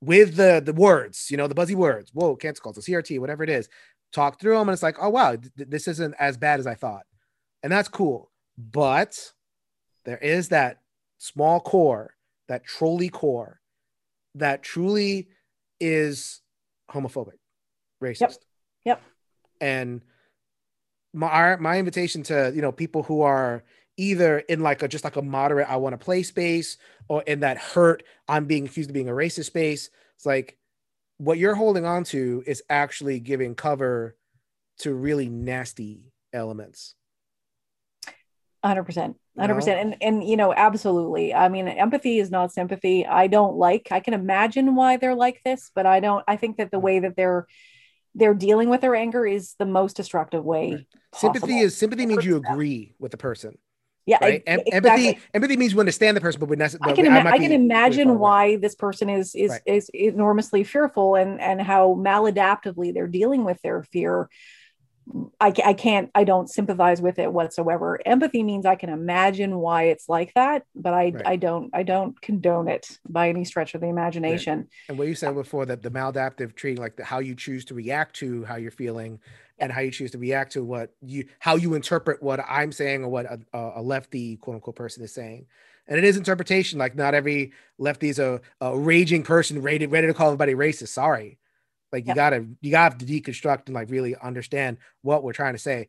[SPEAKER 1] with the the words, you know, the buzzy words. Whoa, cancel culture, CRT, whatever it is. Talk through them, and it's like, oh wow, th- this isn't as bad as I thought, and that's cool but there is that small core, that trolley core, that truly is homophobic, racist.
[SPEAKER 2] Yep.
[SPEAKER 1] And my our, my invitation to you know people who are either in like a just like a moderate I want to play space or in that hurt I'm being accused of being a racist space. It's like what you're holding on to is actually giving cover to really nasty elements.
[SPEAKER 2] Hundred percent, hundred
[SPEAKER 1] know?
[SPEAKER 2] percent, and and you know, absolutely. I mean, empathy is not sympathy. I don't like. I can imagine why they're like this, but I don't. I think that the mm. way that they're they're dealing with their anger is the most destructive way.
[SPEAKER 1] Right. Sympathy is sympathy means you agree with the person,
[SPEAKER 2] yeah,
[SPEAKER 1] right? Em-
[SPEAKER 2] exactly.
[SPEAKER 1] Empathy empathy means you understand the person, but we necessarily
[SPEAKER 2] I can ima- I can imagine why this person is is
[SPEAKER 1] Right.
[SPEAKER 2] is enormously fearful and and how maladaptively they're dealing with their fear. I, I can't I don't sympathize with it whatsoever. Empathy means I can imagine why it's like that, but I
[SPEAKER 1] Right.
[SPEAKER 2] I don't I don't condone it by any stretch of the imagination.
[SPEAKER 1] And what you said before that the maladaptive treating, like the, how you choose to react to how you're feeling, and how you choose to react to what you how you interpret what I'm saying or what a, a lefty quote unquote person is saying. And it is interpretation. Like not every lefty is a, a raging person ready ready to call everybody racist. Sorry. Like you
[SPEAKER 2] Yep.
[SPEAKER 1] gotta you gotta have to deconstruct and like really understand what we're trying to say.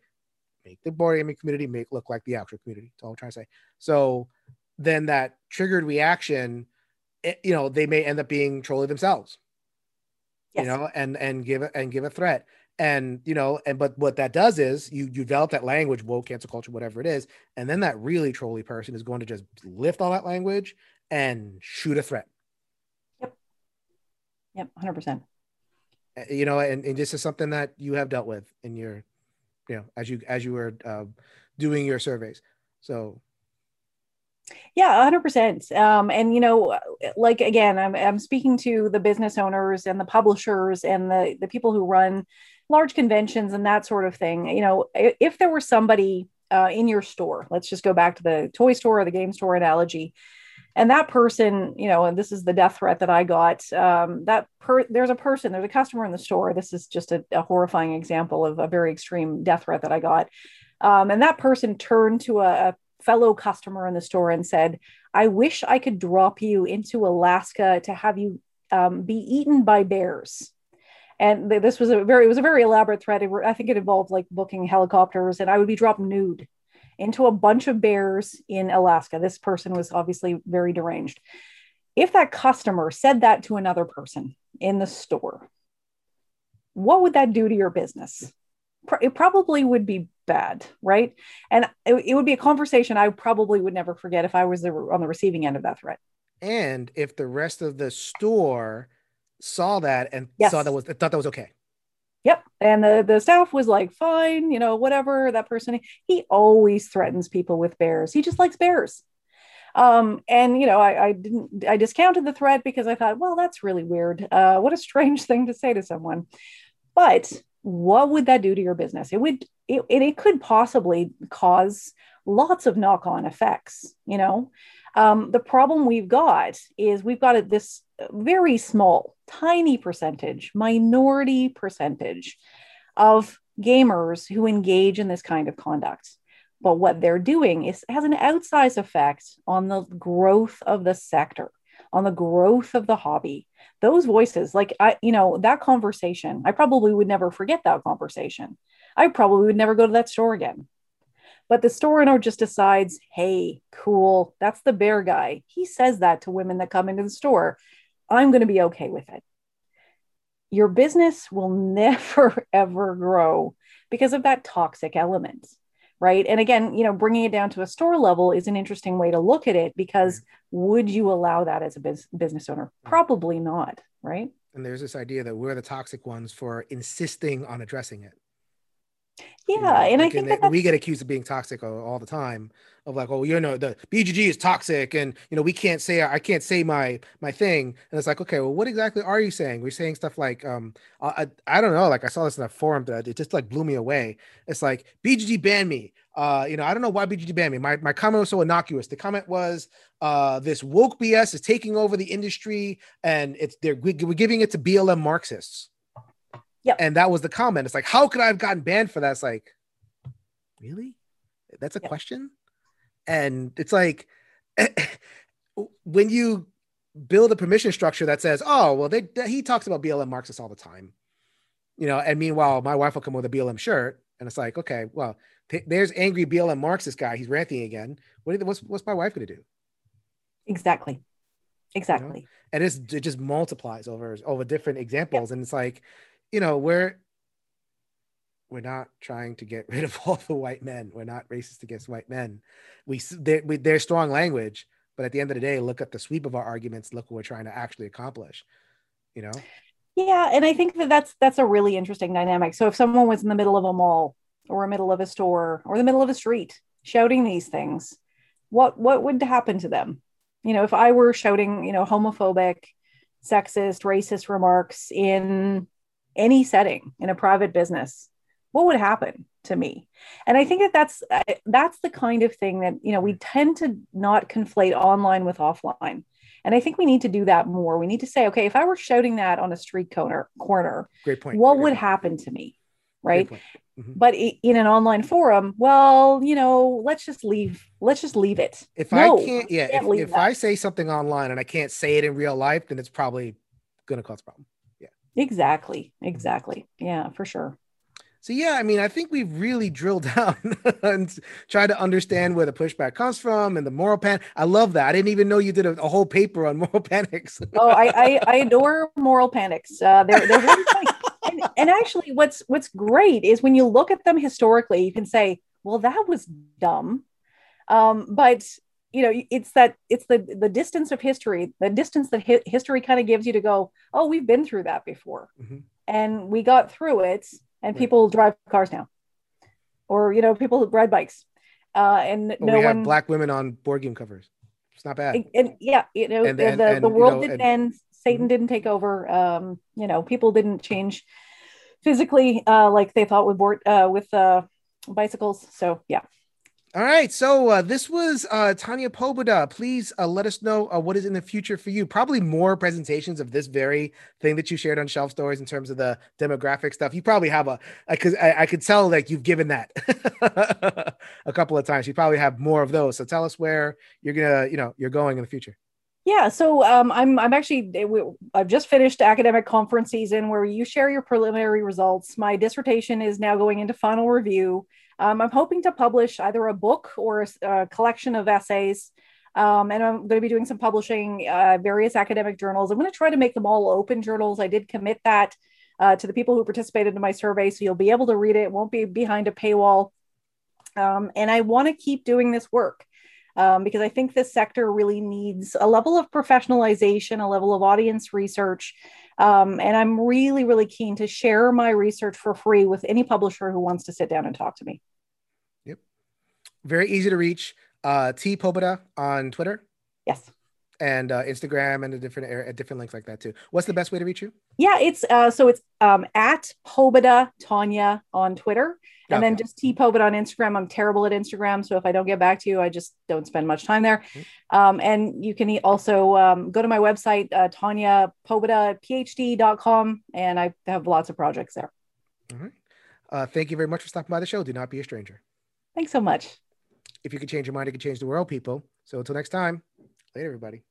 [SPEAKER 1] Make the board gaming community make look like the actual community. That's all I'm trying to say. So then that triggered reaction, it, you know, they may end up being trolling themselves
[SPEAKER 2] Yes.
[SPEAKER 1] you know and and give and give a threat and you know and but what that does is you, you develop that language woke cancel culture whatever it is and then that really trolly person is going to just lift all that language and shoot a threat.
[SPEAKER 2] Yep. Yep 100%
[SPEAKER 1] uh, you know and, and this is something that you have dealt with in your you know as you as you were uh, doing your surveys. So.
[SPEAKER 2] Yeah, 100%. Um, and, you know, like, again, I'm, I'm speaking to the business owners and the publishers and the, the people who run large conventions and that sort of thing. You know, if there were somebody uh, in your store, let's just go back to the toy store or the game store analogy, and that person, you know, and this is the death threat that I got. Um, that per- there's a person, there's a customer in the store. This is just a, a horrifying example of a very extreme death threat that I got. Um, and that person turned to a, a fellow customer in the store and said, I wish I could drop you into Alaska to have you um, be eaten by bears. And th- this was a very, it was a very elaborate threat. I think it involved like booking helicopters, and I would be dropped nude into a bunch of bears in Alaska. This person was obviously very deranged. If that customer said that to another person in the store, what would that do to your business? It probably would be bad, right? And it would be a conversation I probably would never forget if I was on the receiving end of that threat.
[SPEAKER 1] And if the rest of the store saw that and yes. saw that was thought that was okay.
[SPEAKER 2] Yep. And the, the staff was like, fine, you know, whatever. That person, he always threatens people with bears. He just likes bears. Um, and you know, I, I didn't I discounted the threat because I thought, well, that's really weird. Uh, what a strange thing to say to someone. But what would that do to your business? It would it, it could possibly cause lots of knock-on effects, you know. Um, the problem we've got is we've got this very small, tiny percentage, minority percentage of gamers who engage in this kind of conduct. But what they're doing is has an outsized effect on the growth of the sector, on the growth of the hobby, those voices like i you know that conversation i probably would never forget that conversation. I probably would never go to that store again but the store owner just decides hey cool that's the bear guy. He says that to women that come into the store. I'm going to be okay with it. Your business will never ever grow because of that toxic element right? And again you know bringing it down to a store level is an interesting way to look at it because would you allow that as a biz- business owner? Mm-hmm. Probably not right?
[SPEAKER 1] And there's this idea that we're the toxic ones for insisting on addressing it
[SPEAKER 2] yeah you know, and like i think that
[SPEAKER 1] we get accused of being toxic all, all, the time of like oh you know the bgg is toxic and you know we can't say i can't say my my thing and it's like okay well what exactly are you saying we're saying stuff like um i i, I don't know like i saw this in a forum that it just like blew me away it's like bgg banned me uh, you know, I don't know why BGG banned me. My, my comment was so innocuous. The comment was, uh, this woke BS is taking over the industry and it's they're we're giving it to BLM Marxists.
[SPEAKER 2] Yeah.
[SPEAKER 1] And that was the comment. It's like, how could I have gotten banned for that? It's like, really? That's a yep. question? And it's like, when you build a permission structure that says, oh, well, they, he talks about BLM Marxists all the time, you know, and meanwhile, my wife will come with a BLM shirt. And it's like, okay, well, th- there's angry BLM Marxist guy. He's ranting again. What, what's, what's my wife going to do?
[SPEAKER 2] Exactly. Exactly.
[SPEAKER 1] You know? And it's, it just multiplies over, over different examples. Yep. And it's like, you know, we're we're not trying to get rid of all the white men. We're not racist against white men. We they're, we, they're strong language, but at the end of the day, look at the sweep of our arguments. Look what we're trying to actually accomplish. You know.
[SPEAKER 2] Yeah, and I think that that's that's a really interesting dynamic. So if someone was in the middle of a mall or a middle of a store or the middle of a street shouting these things, what what would happen to them? You know, if I were shouting, you know, homophobic, sexist, racist remarks in any setting in a private business what would happen to me? And i think that that's that's the kind of thing that you know we tend to not conflate online with offline. And i think we need to do that more. We need to say okay if i were shouting that on a street corner corner
[SPEAKER 1] great point
[SPEAKER 2] what
[SPEAKER 1] great
[SPEAKER 2] would
[SPEAKER 1] point.
[SPEAKER 2] happen to me right? mm-hmm. but in an online forum well you know let's just leave let's just leave it.
[SPEAKER 1] If no, i can't yeah can't if, if i say something online and i can't say it in real life then it's probably going to cause a problem
[SPEAKER 2] Exactly. Exactly. Yeah, for sure.
[SPEAKER 1] So yeah, I mean, I think we've really drilled down and tried to understand where the pushback comes from and the moral panic. I love that. I didn't even know you did a, a whole paper on moral panics.
[SPEAKER 2] oh, I, I, I adore moral panics. Uh, they're they're really funny. And, and and actually what's what's great is when you look at them historically you can say well that was dumb um, but you know it's that it's the the distance of history the distance that hi- history kind of gives you to go oh we've been through that before. Mm-hmm. and we got through it and right. people drive cars now. Or you know people ride bikes. Uh, and
[SPEAKER 1] well,
[SPEAKER 2] no
[SPEAKER 1] we
[SPEAKER 2] one
[SPEAKER 1] black women on board game covers. It's not bad.
[SPEAKER 2] And, and yeah you know and, and, the, the world you know, didn't end satan mm-hmm. didn't take over um, you know people didn't change physically uh, like they thought with board uh, with uh, bicycles. So yeah
[SPEAKER 1] all right, so uh, this was uh, Tanya Pobuda. Please uh, let us know uh, what is in the future for you. Probably more presentations of this very thing that you shared on Shelf Stories in terms of the demographic stuff. You probably have a because I, I, could tell like you've given that a couple of times. You probably have more of those. So tell us where you're gonna, you know, you're going in the future.
[SPEAKER 2] Yeah, so um, I'm I'm actually I've just finished academic conference season where you share your preliminary results. My dissertation is now going into final review. Um, I'm hoping to publish either a book or a, a collection of essays. Um, and I'm going to be doing some publishing uh, various academic journals. I'm going to try to make them all open journals. I did commit that uh, to the people who participated in my survey, so you'll be able to read it. It won't be behind a paywall. Um, and I want to keep doing this work um, because I think this sector really needs a level of professionalization, a level of audience research. Um, and I'm really, really keen to share my research for free with any publisher who wants to sit down and talk to me.
[SPEAKER 1] Very easy to reach. Uh, T Pobuda on Twitter.
[SPEAKER 2] Yes.
[SPEAKER 1] And uh, Instagram and a different a different links like that too. What's the best way to reach you?
[SPEAKER 2] Yeah, it's uh, so it's um, at Pobuda Tanya on Twitter, and okay. then just T Pobuda on Instagram. I'm terrible at Instagram, so if I don't get back to you, I just don't spend much time there. Mm-hmm. Um, and you can also um, go to my website, uh, Tanya Pobuda PhD.com, and I have lots of projects there.
[SPEAKER 1] All right. Uh, thank you very much for stopping by the show. Do not be a stranger.
[SPEAKER 2] Thanks so much.
[SPEAKER 1] If you could change your mind, it could change the world, people. So until next time, later, everybody.